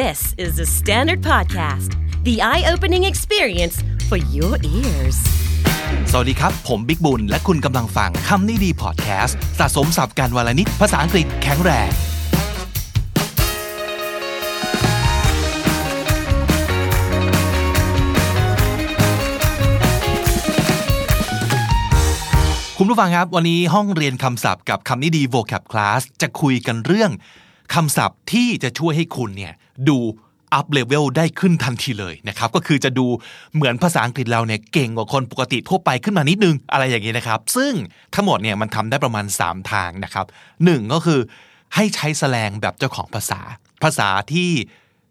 This is the Standard Podcast, the eye opening experience for your ears. สวัสดีครับ ผมบิ๊กบุญ และคุณกำลังฟังคำนี้ดีพอดแคสต์สะสมสับการวลนิดภาษาอังกฤษแข็งแรงคุณผู้ฟังครับ วันนี้ห้องเรียนคำศัพท์กับคำนี้ดี vocab class จะคุยกันเรื่องคำศัพท์ที่จะช่วยให้คุณเนี่ย ดู up level ได้ขึ้นทันทีเลยนะครับ ก็คือจะดูเหมือนภาษาอังกฤษเราเนี่ยเก่งกว่าคนปกติทั่วไปขึ้นมานิดนึงอะไรอย่างนี้นะครับ ซึ่งทั้งหมดเนี่ยมันทำได้ประมาณ 3 ทางนะครับหนึ่งก็คือให้ใช้แสลงแบบเจ้าของภาษา ภาษาที่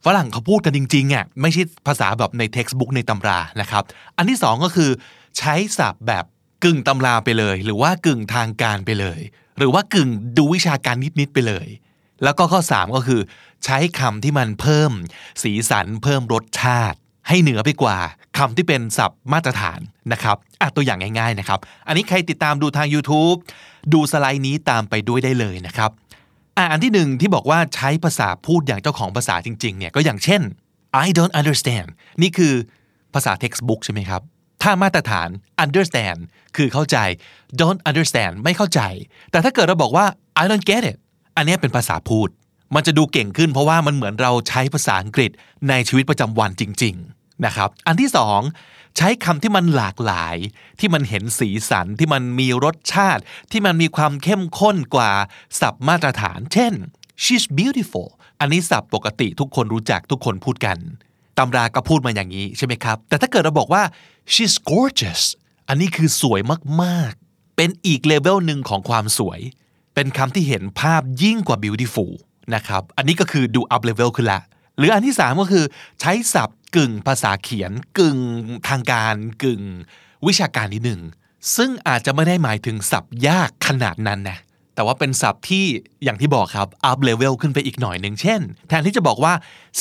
ฝรั่งเขาพูดกันจริงๆอะไม่ใช่ภาษาแบบใน textbook ในตำรานะครับ อันที่สองก็คือใช้ศัพท์แบบกึ่งตำราไปเลย หรือว่ากึ่งทางการไปเลย หรือว่ากึ่งดูวิชาการนิดๆไปเลย แล้วก็ข้อ 3 ก็คือ ใช้คำที่มันเพิ่ม สีสันเพิ่มรสชาติ ให้เหนือไปกว่าคำที่เป็นศัพท์มาตรฐานนะครับอะตัวอย่างง่ายๆนะครับ อันนี้ใครติดตามดูทาง YouTube ดูสไลด์นี้ตามไปด้วยได้เลยนะครับอะอันที่หนึ่งที่บอกว่าใช้ภาษาพูดอย่างเจ้าของภาษาจริงๆเนี่ยก็อย่างเช่น I don't understand นี่คือภาษา textbook ใช่ไหมครับ ถ้ามาตรฐาน understand คือเข้าใจ don't understand ไม่เข้าใจ แต่ถ้าเกิดเราบอกว่า I don't get it อันนี้เป็นภาษาพูด มันจะดูเก่งขึ้น เพราะว่ามันเหมือนเราใช้ภาษาอังกฤษในชีวิตประจำวันจริง ๆนะครับ อันที่สองใช้คำที่มันหลากหลาย ที่มันเห็นสีสันที่มันมีรสชาติ ที่มันมีความเข้มข้นกว่าศัพท์มาตรฐาน เช่น she's beautiful อันนี้ศัพท์ปกติทุกคนรู้จักทุกคนพูดกันตำราก็พูดมาอย่างนี้ใช่ไหมครับ แต่ถ้าเกิดเราบอกว่า she's gorgeous อันนี้คือสวยมากๆ เป็นอีกเลเวลหนึ่งของความสวย เป็นคำที่เห็นภาพยิ่งกว่า beautiful นะครับ อันนี้ก็คือดู up level ขึ้นละ หรืออันที่ 3 ก็คือใช้ศัพท์กึ่งภาษาเขียน กึ่งทางการกึ่งวิชาการนิดหนึ่ง ซึ่งอาจจะไม่ได้หมายถึงศัพท์ยากขนาดนั้นนะแต่ว่าเป็นศัพท์ที่อย่างที่บอกครับ up level ขึ้นไปอีกหน่อยหนึ่งเช่น แทนที่จะบอกว่า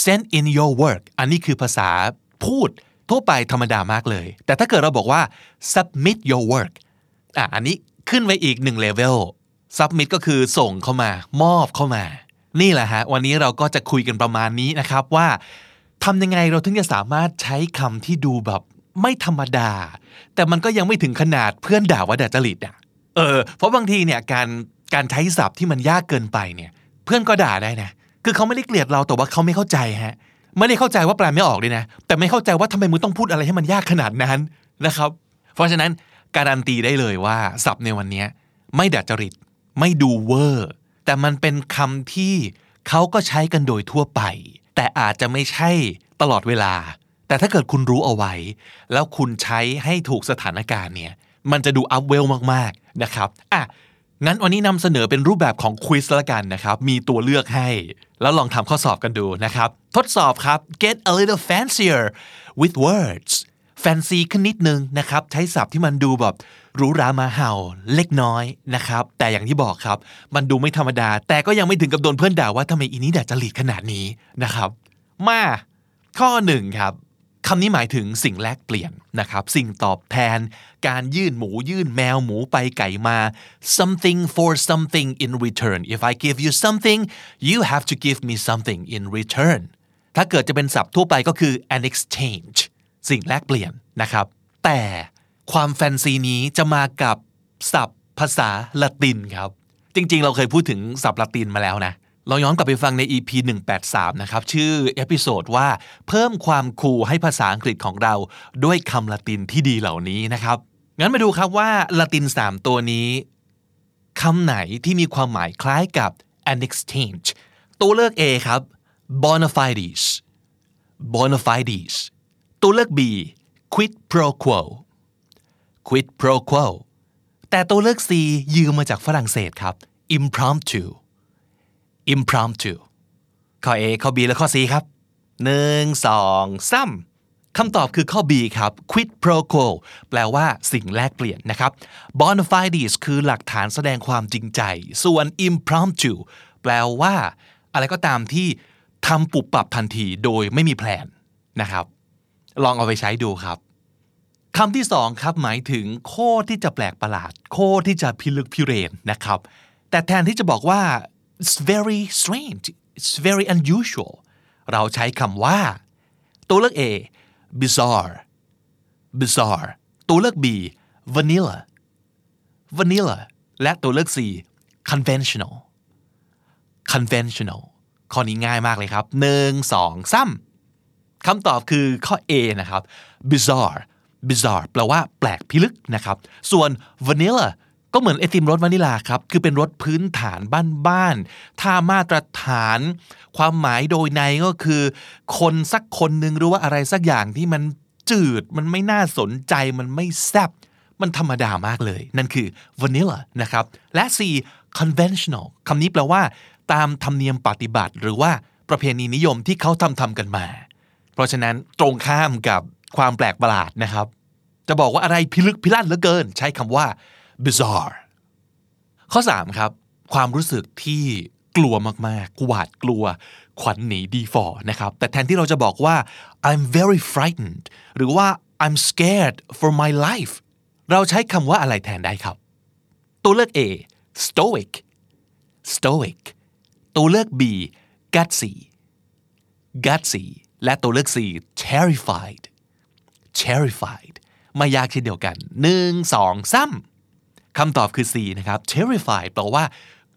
send in your work อันนี้คือภาษาพูดทั่วไปธรรมดามากเลย แต่ถ้าเกิดเราบอกว่า submit your work อะอันนี้ขึ้นไปอีกหนึ่งเลเวล submit ก็คือส่งเข้ามามอบเข้ามา นี่แหละฮะวันนี้เราก็จะคุยกันประมาณนี้นะครับว่าทำยังไงเราถึงจะสามารถใช้คำที่ดูแบบไม่ธรรมดา แต่มันก็ยังไม่ถึงขนาดเพื่อนด่าว่าด่าจริตอะเออเพราะบางทีเนี่ยการการใช้ศัพท์ที่มันยากเกินไปเนี่ยเพื่อนก็ด่าได้นะคือเขาไม่ได้เกลียดเราแต่ว่าเขาไม่เข้าใจฮะไม่ได้เข้าใจว่าแปลไม่ออกเลยนะ แต่ไม่เข้าใจว่าทำไมมึงต้องพูดอะไรให้มันยากขนาดนั้นนะครับ เพราะฉะนั้นการันตีได้เลยว่าศัพท์ในวันนี้ไม่ดัดจริต ไม่ดูเวอร์ แต่มันเป็นคำที่เขาก็ใช้กันโดยทั่วไป แต่อาจจะไม่ใช่ตลอดเวลา แต่ถ้าเกิดคุณรู้เอาไว้ แล้วคุณใช้ให้ถูกสถานการณ์เนี่ยมันจะดูอัพเวลมากๆนะครับอะงั้นวันนี้นำเสนอเป็นรูปแบบของควิสละกันนะครับ มีตัวเลือกให้ แล้วลองทำข้อสอบกันดูนะครับ ทดสอบครับ get a little fancier with words fancy ขึ้นนิดนึงนะครับใช้ศัพท์ที่มันดูแบบหรูหรามาเห่าเล็กน้อยนะครับแต่อย่างที่บอกครับ มันดูไม่ธรรมดา แต่ก็ยังไม่ถึงกับโดนเพื่อนด่าว่าทำไมอีนี้ด่าจริตขนาดนี้นะครับ มาข้อหนึ่งครับคำนี้หมายถึงสิ่งแลกเปลี่ยนนะครับ สิ่งตอบแทน การยื่นหมูยื่นแมวหมูไปไก่มา something for something in return if I give you something you have to give me something in return ถ้าเกิดจะเป็นศัพท์ทั่วไปก็คือ an exchange สิ่งแลกเปลี่ยนนะครับ แต่ความแฟนซีนี้จะมากับศัพท์ภาษาละตินครับ จริงๆ เราเคยพูดถึงศัพท์ละตินมาแล้วนะลองย้อนกลับไปฟังใน EP 183 นะครับ ชื่อ episode ว่าเพิ่มความ cool ให้ภาษาอังกฤษของเราด้วยคำละตินที่ดีเหล่านี้นะครับ งั้นมาดูครับว่าละติน 3 ตัวนี้คำไหนที่มีความหมายคล้ายกับ an exchange ตัวเลือก A ครับ bona fides bona fides ตัวเลือก B quid pro quo quid pro quo แต่ตัวเลือก C ยืมมาจากฝรั่งเศสครับ impromptu impromptu ข้อ A ข้อ B และข้อ C ครับหนึ่งสองสามคำตอบคือข้อ B ครับ quid pro quo แปลว่าสิ่งแลกเปลี่ยนนะครับ bona fides คือหลักฐานแสดงความจริงใจ ส่วน impromptu แปลว่า อะไรก็ตามที่ทำปุบปับทันทีโดยไม่มีแผนนะครับ ลองเอาไปใช้ดูครับคำที่สองครับหมายถึงโคตรที่จะแปลกประหลาด โคตรที่จะพิลึกพิเรนนะครับ แต่แทนที่จะบอกว่า it's very strange it's very unusual เราใช้คำว่า ตัวเลือก A bizarre bizarre ตัวเลือก B vanilla vanilla และตัวเลือก C conventional conventional ข้อนี้ง่ายมากเลยครับหนึ่งสองสาม คำตอบคือข้อ A นะครับ bizarre bizarre แปลว่าแปลกพิลึกนะครับ ส่วน vanilla ก็เหมือนไอติมรสวานิลาครับ คือเป็นรสพื้นฐานบ้านๆ ถ้ามาตรฐาน ความหมายโดยในก็คือ คนสักคนหนึ่งหรือว่าอะไรสักอย่างที่มันจืด มันไม่น่าสนใจ มันไม่แซ่บมันธรรมดามากเลย นั่นคือ vanilla นะครับ และ C conventional คำนี้แปลว่า ตามธรรมเนียมปฏิบัติ หรือว่าประเพณีนิยมที่เขาทำทำกันมา ราะฉะนั้นตรงข้ามกับความแปลกประหลาดนะครับ จะบอกว่าอะไรพิลึกพิลั่นเหลือเกิน ใช้คำว่า bizarre ข้อ 3 ครับ ความรู้สึกที่กลัวมากๆ หวาดกลัว ขวัญหนีดีฟอนะครับ แต่แทนที่เราจะบอกว่า I'm very frightened หรือว่า I'm scared for my life เราใช้คำว่าอะไรแทนได้ครับ ตัวเลือก A stoic stoic ตัวเลือก B gutsy gutsy และตัวเลือก C terrified terrified ไม่ยากเช่นเดียวกันหนึ่งสองสามคำตอบคือ C นะครับ terrified แปลว่า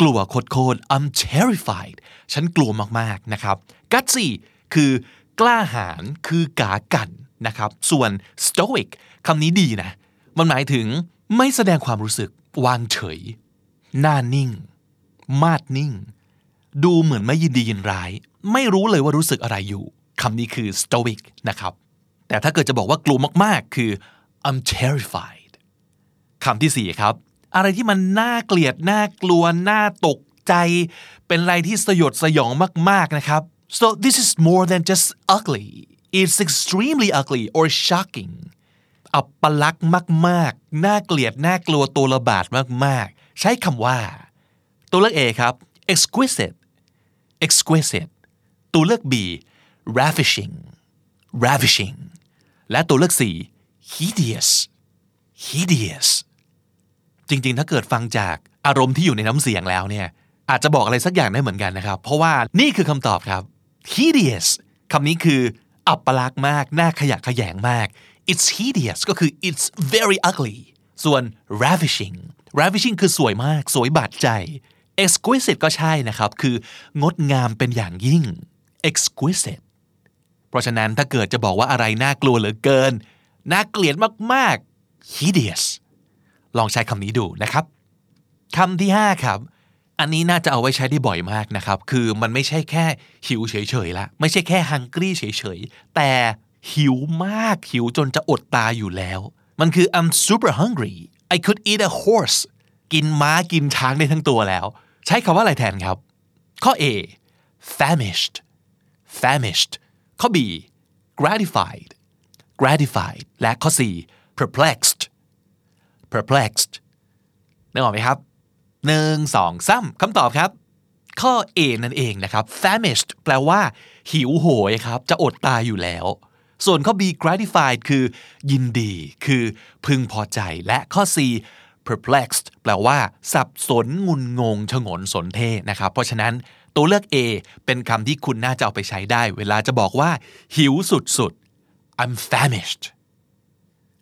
กลัวโคตร I'm terrified ฉันกลัวมากๆนะครับ gutsy คือกล้าหาญคือกากันนะครับ ส่วน stoic คำนี้ดีนะ มันหมายถึงไม่แสดงความรู้สึกวางเฉย หน้านิ่ง มาดนิ่ง ดูเหมือนไม่ยินดียินร้าย ไม่รู้เลยว่ารู้สึกอะไรอยู่ คำนี้คือ stoic นะครับ แต่ถ้าเกิดจะบอกว่ากลัวมากๆ คือ I'm terrified คำที่สี่ครับ อะไรที่มันน่าเกลียด น่ากลัว น่าตกใจ เป็นอะไรที่สยดสยองมากๆนะครับ so this is more than just ugly it's extremely ugly or shocking อับปลักษณ์มากๆ น่าเกลียด น่ากลัวตัวระบาดมากๆ ใช้คำว่า ตัวเลือก A ครับ exquisite exquisite ตัวเลือก B ravishing ravishing และตัวเลือก C hideous hideous จริงๆ ถ้าเกิดฟังจากอารมณ์ที่อยู่ในน้ำเสียงแล้วเนี่ย อาจจะบอกอะไรสักอย่างได้เหมือนกันนะครับ เพราะว่านี่คือคำตอบครับ hideous คำนี้คืออับปลักษณ์มากน่าขยะแขยงมาก it's hideous ก็คือ it's very ugly ส่วน ravishing ravishing คือสวยมาก สวยบาดใจ exquisite ก็ใช่นะครับ คืองดงามเป็นอย่างยิ่ง exquisite เพราะฉะนั้นถ้าเกิดจะบอกว่าอะไรน่ากลัวเหลือเกิน น่าเกลียดมากๆ hideous ลองใช้คำนี้ดูนะครับคำที่ 5 ครับ อันนี้น่าจะเอาไว้ใช้ได้บ่อยมากนะครับ คือมันไม่ใช่แค่หิวเฉยๆละไม่ใช่แค่ hungry เฉยๆ แต่หิวมากหิวจนจะอดตายอยู่แล้ว มันคือ I'm super hungry I could eat a horse กินม้ากินช้างได้ทั้งตัวแล้ว ใช้คำว่าอะไรแทนครับ ข้อ A famished famished ข้อ B gratified gratified และข้อ C perplexed perplexed นึกออกไหมครับหนึ่งสองสามคำตอบครับ ข้อ A นั่นเองนะครับ famished แปลว่า หิวโหยครับ จะอดตายอยู่แล้ว ส่วนข้อ B gratified คือ ยินดี คือพึงพอใจ และข้อ C perplexed แปลว่า สับสนงุนงง ฉงนสนเทนะครับ เพราะฉะนั้น ตัวเลือก A เป็นคำที่คุณน่าจะเอาไปใช้ได้ เวลาจะบอกว่า หิวสุดๆ I'm famished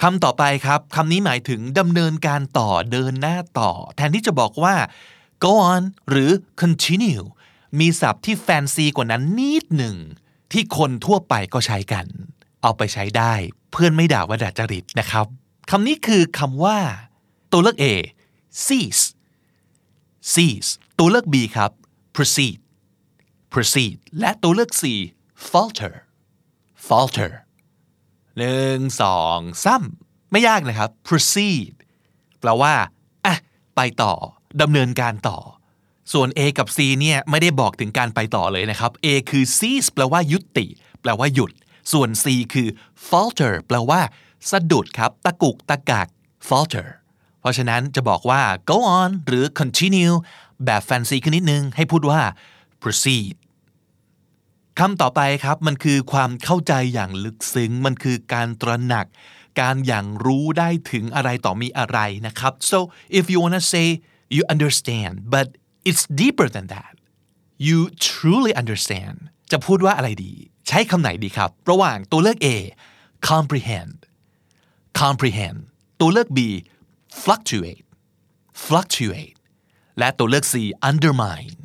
คำต่อไปครับคำนี้หมายถึงดำเนินการต่อเดินหน้าต่อ แทนที่จะบอกว่า go on หรือ continue มีศัพท์ที่แฟนซีกว่านั้นนิดหนึ่ง ที่คนทั่วไปก็ใช้กัน เอาไปใช้ได้ เพื่อนไม่ด่าว่าดัดจริตนะครับคำนี้คือคำว่า ตัวเลือก A cease cease ตัวเลือก B ครับ proceed proceed และตัวเลือก C falter falter หนึ่งสองสามไม่ยากนะครับ proceed แปลว่าอะไปต่อดำเนินการต่อ ส่วน A กับ C เนี่ยไม่ได้บอกถึงการไปต่อเลยนะครับ A คือ cease แปลว่ายุติ แปลว่าหยุด ส่วน C คือ falter แปลว่า สะดุดครับ ตะกุกตะกัก falter เพราะฉะนั้นจะบอกว่า go on หรือ continue แบบแฟนซีขึ้นนิดนึง ให้พูดว่า proceed คำต่อไปครับมันคือความเข้าใจอย่างลึกซึ้ง มันคือการตระหนัก การอย่างรู้ได้ถึงอะไรต่อมีอะไรนะครับ so if you wanna say you understand but it's deeper than that you truly understand จะพูดว่าอะไรดี ใช้คำไหนดีครับ ระหว่างตัวเลือก A comprehend comprehend ตัวเลือก B fluctuate fluctuate และตัวเลือก C undermine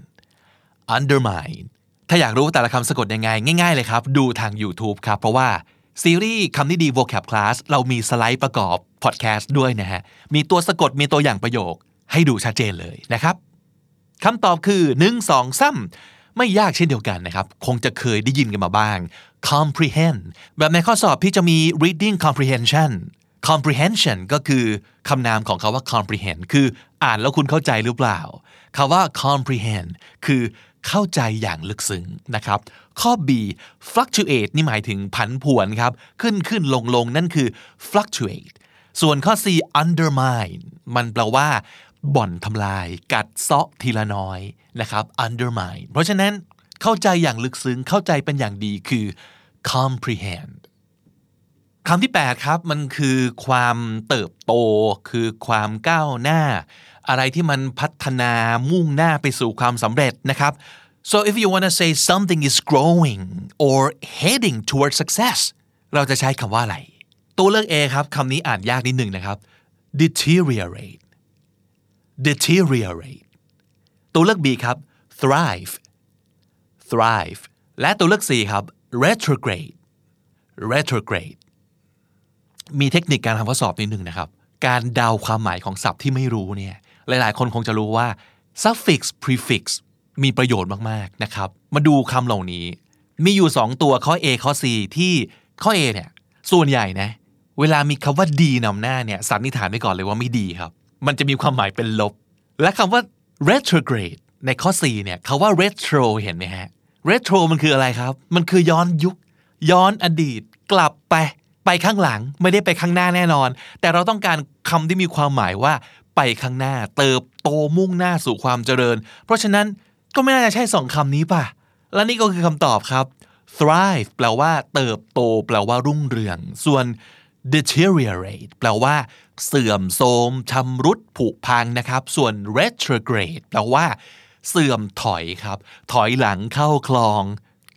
undermine ถ้าอยากรู้แต่ละคำสะกดยังไง ง่าย ๆ เลยครับ ดูทาง YouTube ครับ เพราะว่าซีรีส์คำนี้ดี vocab class เรามีสไลด์ประกอบพอดแคสต์ด้วยนะฮะ มีตัวสะกดมีตัวอย่างประโยค ให้ดูชัดเจนเลยนะครับคำตอบคือ 1 2 3ไม่ยากเช่นเดียวกันนะครับ คงจะเคยได้ยินกันมาบ้าง comprehend แบบในข้อสอบพี่จะมี reading comprehension comprehension ก็คือคำนามของคาว่า comprehend คืออ่านแล้วคุณเข้าใจหรือเปล่าคาว่า comprehend คือ เข้าใจอย่างลึกซึ้งนะครับ ข้อ B fluctuate นี่หมายถึงผันผวนครับ ขึ้นขึ้นลงลงนั่นคือ fluctuate ส่วนข้อ C undermine มันแปลว่า บ่อนทำลาย กัดเซาะทีละน้อยนะครับ undermine เพราะฉะนั้นเข้าใจอย่างลึกซึ้งเข้าใจเป็นอย่างดีคือ comprehend คำที่ 8 ครับ มันคือความเติบโตคือความก้าวหน้า อะไรที่มันพัฒนามุ่งหน้าไปสู่ความสำเร็จนะครับ so if you want to say something is growing or heading towards success เราจะใช้คำว่าอะไร ตัวเลือก A ครับคำนี้อ่านยากนิดหนึ่งนะครับ deteriorate deteriorate ตัวเลือก B ครับ thrive thrive และตัวเลือก C ครับ retrograde retrograde มีเทคนิคการทำข้อสอบนิดหนึ่งนะครับ การเดาความหมายของศัพท์ที่ไม่รู้เนี่ย หลายๆ คนคงจะรู้ว่า suffix prefix มีประโยชน์มากๆนะครับ มาดูคำเหล่านี้ มีอยู่ 2 ตัวข้อ A ข้อ C ที่ข้อ A เนี่ยส่วนใหญ่นะเวลามีคำว่าดีนำหน้าเนี่ยสันนิษฐานไว้ก่อนเลยว่าไม่ดีครับ มันจะมีความหมายเป็นลบ และคำว่า retrograde ในข้อ C เนี่ยคาว่า retro เห็นไหมฮะ retro มันคืออะไรครับ มันคือย้อนยุค ย้อนอดีต กลับไป ไปข้างหลัง ไม่ได้ไปข้างหน้าแน่นอน แต่เราต้องการคำที่มีความหมายว่า ไปข้างหน้า เติบโตมุ่งหน้าสู่ความเจริญ เพราะฉะนั้นก็ไม่น่าจะใช่สองคำนี้ป่ะ และนี่ก็คือคำตอบครับ thrive แปลว่าเติบโต แปลว่ารุ่งเรือง ส่วน deteriorate แปลว่า เสื่อมโทรมชำรุดผุพังนะครับ ส่วน retrograde แปลว่า เสื่อมถอยครับ ถอยหลังเข้าคลอง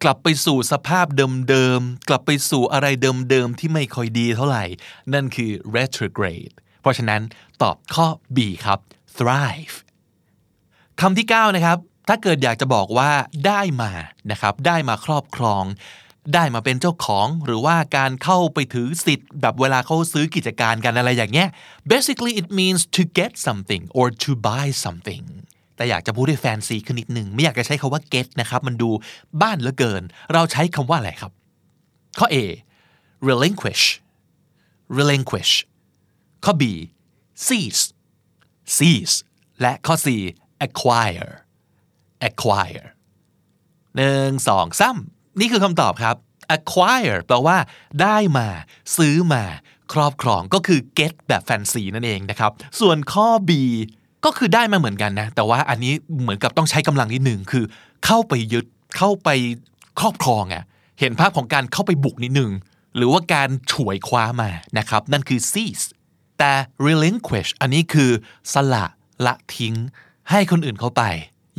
กลับไปสู่สภาพเดิมๆ กลับไปสู่อะไรเดิมๆ ที่ไม่ค่อยดีเท่าไหร่ นั่นคือ retrograde เพราะฉะนั้นตอบข้อ B ครับ thrive คำที่ 9 นะครับ ถ้าเกิดอยากจะบอกว่าได้มานะครับ ได้มาครอบครอง ได้มาเป็นเจ้าของ หรือว่าการเข้าไปถือสิทธิ์แบบเวลาเขาซื้อกิจการกันอะไรอย่างเงี้ย basically it means to get something or to buy something แต่อยากจะพูดให้แฟนซีขึ้นนิดหนึ่งไม่อยากจะใช้คาว่า get นะครับ มันดูบ้านเหลือเกิน เราใช้คำว่าอะไรครับ ข้อ A relinquish relinquish ข้อ B seize seize และข้อ C acquire acquire หนึ่งสองสามนี่คือคำตอบครับ acquire แปลว่า ได้มา ซื้อมา ครอบครองก็คือ get แบบแฟนซีนั่นเองนะครับ ส่วนข้อ B ก็คือได้มาเหมือนกันนะ แต่ว่าอันนี้เหมือนกับต้องใช้กำลังนิดหนึ่งคือ เข้าไปยึดเข้าไปครอบครองอะ่ะเห็นภาพของการเข้าไปบุกนิดหนึ่งหรือว่าการฉวยคว้ามานะครับ นั่นคือ seize แต่ relinquish อันนี้คือสละละทิ้ง ให้คนอื่นเข้าไป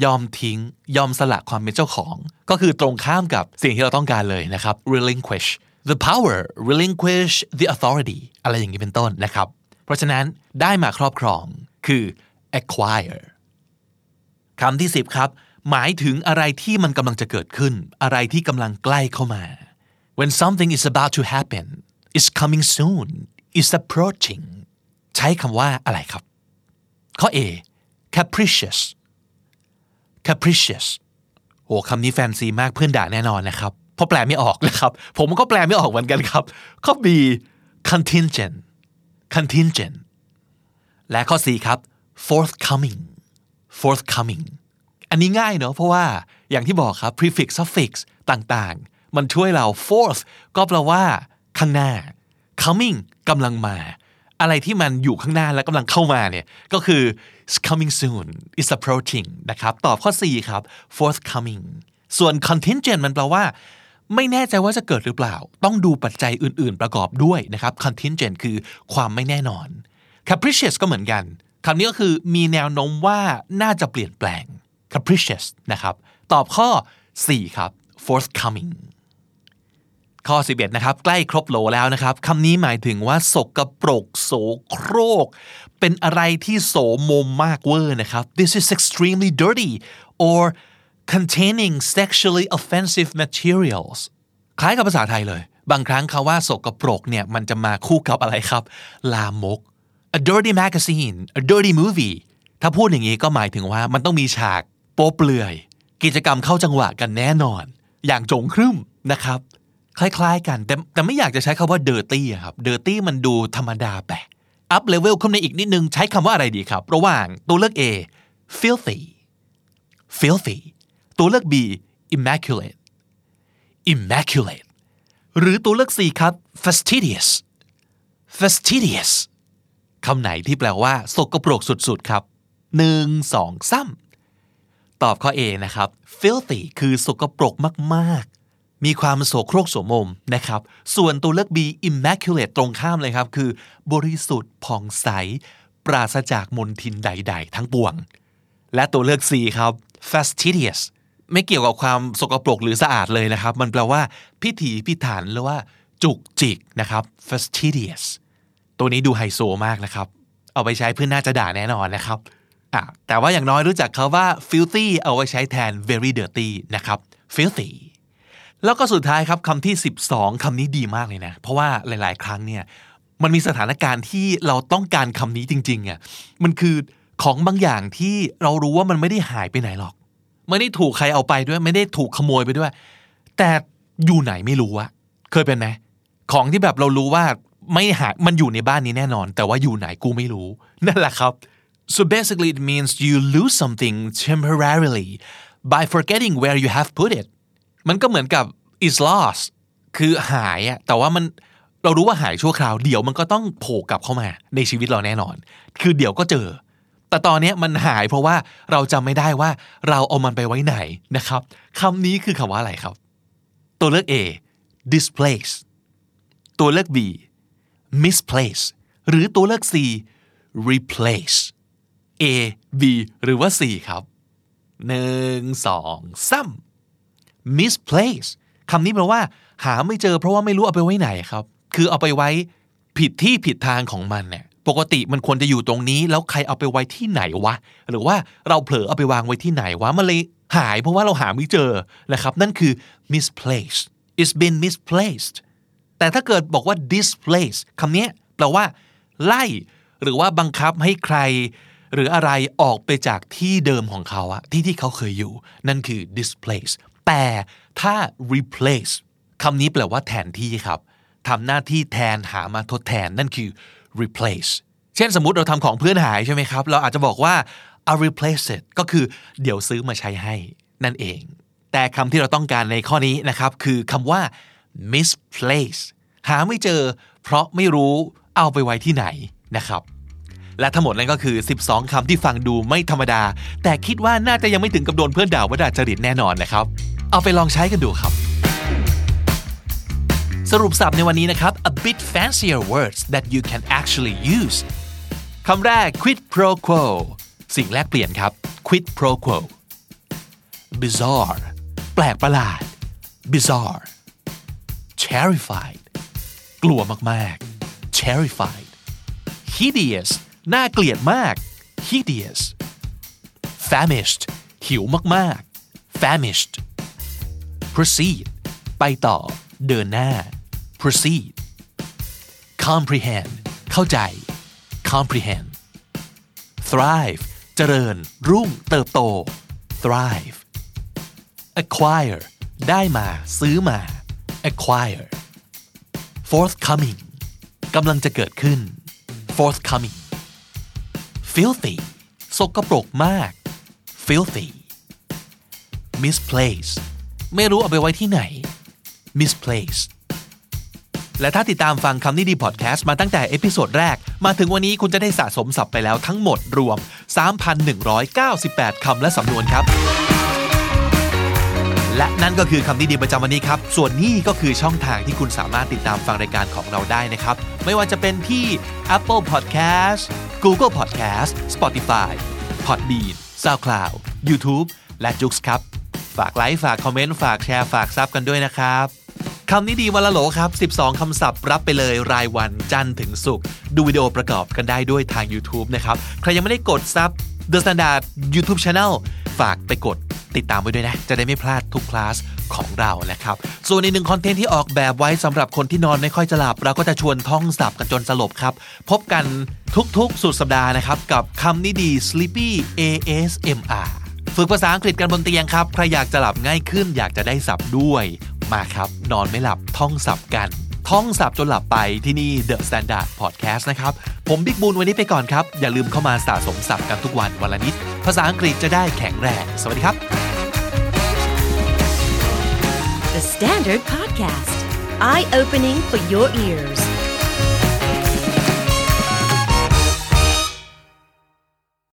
ยอมทิ้ง ยอมสละความเป็นเจ้าของ ก็คือตรงข้ามกับสิ่งที่เราต้องการเลยนะครับ relinquish the power relinquish the authority อะไรอย่างนี้เป็นต้นนะครับ เพราะฉะนั้นได้มาครอบครองคือ acquire คำที่ 10 ครับ หมายถึงอะไรที่มันกำลังจะเกิดขึ้น อะไรที่กำลังใกล้เข้ามา when something is about to happen is coming soon is approaching ใช้คำว่าอะไรครับ ข้อ A capricious capricious โอ้คำนี้แฟนซีมากเพื่อนด่าแน่นอนนะครับเพราะแปลไม่ออกนะครับ ผมก็แปลไม่ออกเหมือนกันครับ ข้อ B contingent contingent และข้อ C ครับ forthcoming forthcoming อันนี้ง่ายเนอะเพราะว่าอย่างที่บอกครับ prefix suffix ต่างๆ มันช่วยเรา forth ก็แปลว่า ข้างหน้า coming กำลังมา อะไรที่มันอยู่ข้างหน้าและกำลังเข้ามาเนี่ยก็คือ is coming soon is approaching นะครับตอบข้อ 4 ครับ forthcoming ส่วน contingent มันแปลว่า ไม่แน่ใจว่าจะเกิดหรือเปล่า ต้องดูปัจจัยอื่น ๆ ประกอบด้วยนะครับ contingent คือความไม่แน่นอน capricious ก็เหมือนกันคำนี้ก็คือมีแนวโน้มว่าน่าจะเปลี่ยนแปลง capricious นะครับ ตอบข้อ 4 ครับ forthcoming ข้อ 11 นะครับ ใกล้ครบโหลแล้วนะครับคำนี้หมายถึงว่าสกปรกโสโครก เป็นอะไรที่โสมมมากเวอร์นะครับ this is extremely dirty or containing sexually offensive materials คล้ายกับภาษาไทยเลย บางครั้งคาว่าสกปรกเนี่ย มันจะมาคู่กับอะไรครับ ลามก a dirty magazine a dirty movie ถ้าพูดอย่างนี้ก็หมายถึงว่ามันต้องมีฉากโป๊เปลือย กิจกรรมเข้าจังหวะกันแน่นอน อย่างจงครึมนะครับ คล้าย ๆ กัน แต่แต่ไม่อยากจะใช้คำว่า dirty อะครับ dirty มันดูธรรมดาไป up level ขึ้นในอีกนิดนึง ใช้คำว่าอะไรดีครับ ระหว่างตัวเลือก A filthy filthy ตัวเลือก B immaculate immaculate หรือตัวเลือก C ครับ fastidious fastidious คำไหนที่แปลว่าสกปรกสุดๆครับหนึ่งสองสามตอบข้อ A นะครับ filthy คือสกปรกมากๆ มีความโสโครกโสมมนะครับ ส่วนตัวเลือก B immaculate ตรงข้ามเลยครับ คือบริสุทธิ์ผ่องใส ปราศจากมลทินใด ๆ ทั้งปวง และตัวเลือก C ครับ fastidious ไม่เกี่ยวกับความสกปรกหรือสะอาดเลยนะครับ มันแปลว่าพิถีพิถันหรือว่า จุกจิกนะครับ fastidious ตัวนี้ดูไฮโซมากนะครับ เอาไปใช้เพื่อนน่าจะด่าแน่นอนนะครับอะแต่ว่าอย่างน้อยรู้จักเขาว่า filthy เอาไว้ใช้แทน very dirty นะครับ filthy แล้วก็สุดท้ายครับคำที่ 12คำนี้ดีมากเลยนะ เพราะว่าหลาย ๆ ครั้งเนี่ยมันมีสถานการณ์ที่เราต้องการคำนี้จริงๆอะมันคือของบางอย่างที่เรารู้ว่ามันไม่ได้หายไปไหนหรอกไม่ได้ถูกใครเอาไปด้วย ไม่ได้ถูกขโมยไปด้วย แต่อยู่ไหนไม่รู้อะเคยเป็นไหมของที่แบบเรารู้ว่าไม่หามันอยู่ในบ้านนี้แน่นอน แต่ว่าอยู่ไหนกูไม่รู้ นั่นแหละครับ so basically it means you lose something temporarily by forgetting where you have put it มันก็เหมือนกับ is lost คือหายอะแต่ว่ามันเรารู้ว่าหายชั่วคราวเดี๋ยวมันก็ต้องโผล่กลับเข้ามาในชีวิตเราแน่นอน คือเดี๋ยวก็เจอ แต่ตอนนี้มันหายเพราะว่าเราจำไม่ได้ว่าเราเอามันไปไว้ไหนนะครับคำนี้คือคำว่าอะไรครับ ตัวเลือก A displace ตัวเลือก B misplace หรือตัวเลือก C replace A B หรือว่า C ครับหนึ่งสองสาม misplace คำนี้แปลว่า หาไม่เจอเพราะว่าไม่รู้เอาไปไว้ไหนครับ คือเอาไปไว้ผิดที่ผิดทางของมันเนี่ยปกติมันควรจะอยู่ตรงนี้ แล้วใครเอาไปไว้ที่ไหนวะ หรือว่าเราเผลอเอาไปวางไว้ที่ไหนวะมันเลยหายเพราะว่าเราหาไม่เจอนะครับ นั่นคือ misplaced it's been misplaced แต่ถ้าเกิดบอกว่า displace คำนี้แปลว่า ไล่ หรือว่าบังคับให้ใคร หรืออะไรออกไปจากที่เดิมของเขาอะที่ที่เขาเคยอยู่ นั่นคือ displace แต่ถ้า replace คำนี้แปลว่าแทนที่ครับทำหน้าที่แทนหามาทดแทนนั่นคือ replace เช่นสมมติเราทำของเพื่อนหายใช่ไหมครับ เราอาจจะบอกว่า I replace it ก็คือเดี๋ยวซื้อมาใช้ให้นั่นเอง แต่คำที่เราต้องการในข้อนี้นะครับ คือคำว่า misplace หาไม่เจอ เพราะไม่รู้เอาไปไว้ที่ไหนนะครับ และทั้งหมดนั้นก็คือ 12 คำที่ฟังดูไม่ธรรมดา แต่คิดว่าน่าจะยังไม่ถึงกับโดนเพื่อนด่าว่าด่าจริตแน่นอนนะครับ เอาไปลองใช้กันดูครับ สรุปสับในวันนี้นะครับ a bit fancier words that you can actually use คำแรก quid pro quo สิ่งแรกเปลี่ยนครับ quid pro quo bizarre แปลกประหลาด bizarre terrified กลัวมากๆ terrified hideous น่าเกลียดมาก hideous famished หิวมากๆ famished proceed ไปต่อ เดินหน้า proceed comprehend เข้าใจ comprehend thrive เจริญ รุ่ง เติบโต thrive acquire ได้มา ซื้อมา acquire forthcoming กำลังจะเกิดขึ้น forthcoming filthy สกปรกมาก filthy misplaced ไม่รู้เอาไปไว้ที่ไหน misplaced และถ้าติดตามฟังคำนี้ดีพอดแคสต์มาตั้งแต่ episode แรก มาถึงวันนี้คุณจะได้สะสมศัพท์ไปแล้วทั้งหมดรวม 3,198 คำและสำนวนครับ และนั่นก็คือคำนี้ดีประจำวันนี้ครับ ส่วนนี้ก็คือช่องทางที่คุณสามารถติดตามฟังรายการของเราได้นะครับ ไม่ว่าจะเป็นที่ Apple Podcast Google Podcast Spotify Podbean SoundCloud YouTube และ j o o x ครับ ฝากไลค์ฝากคอมเมนต์ฝากแชร์ฝาก sub กันด้วยนะครับคำนี้ดีวันละโหลครับ 12 คำศัพท์รับไปเลยรายวันจันทร์ถึงศุกร์ดูวิดีโอประกอบกันได้ด้วยทาง YouTube นะครับ ใครยังไม่ได้กด sub The Standard YouTube Channel ฝากไปกดติดตามไว้ด้วยนะ จะได้ไม่พลาดทุกคลาสของเรานะครับ ส่วนอีกหนึ่ง content ที่ออกแบบไว้สำหรับคนที่นอนไม่ค่อยจะหลับ เราก็จะชวนท่องศัพท์กันจนสลบครับ พบกันทุกๆสุดสัปดาห์นะครับ กับคำนี้ดี Sleepy ASMR ฝึกภาษาอังกฤษกันบนเตียงครับ ใครอยากจะหลับง่ายขึ้น อยากจะได้ศัพท์ด้วย มาครับ นอนไม่หลับท่องศัพท์กัน ท่องศัพท์จนหลับไปที่นี่ The Standard Podcast นะครับ ผมบิ๊กบูลวันนี้ไปก่อนครับ อย่าลืมเข้ามาสะสมศัพท์กันทุกวันวันละนิด ภาษาอังกฤษจะได้แข็งแรง สวัสดีครับ The Standard Podcast, eye opening for your ears.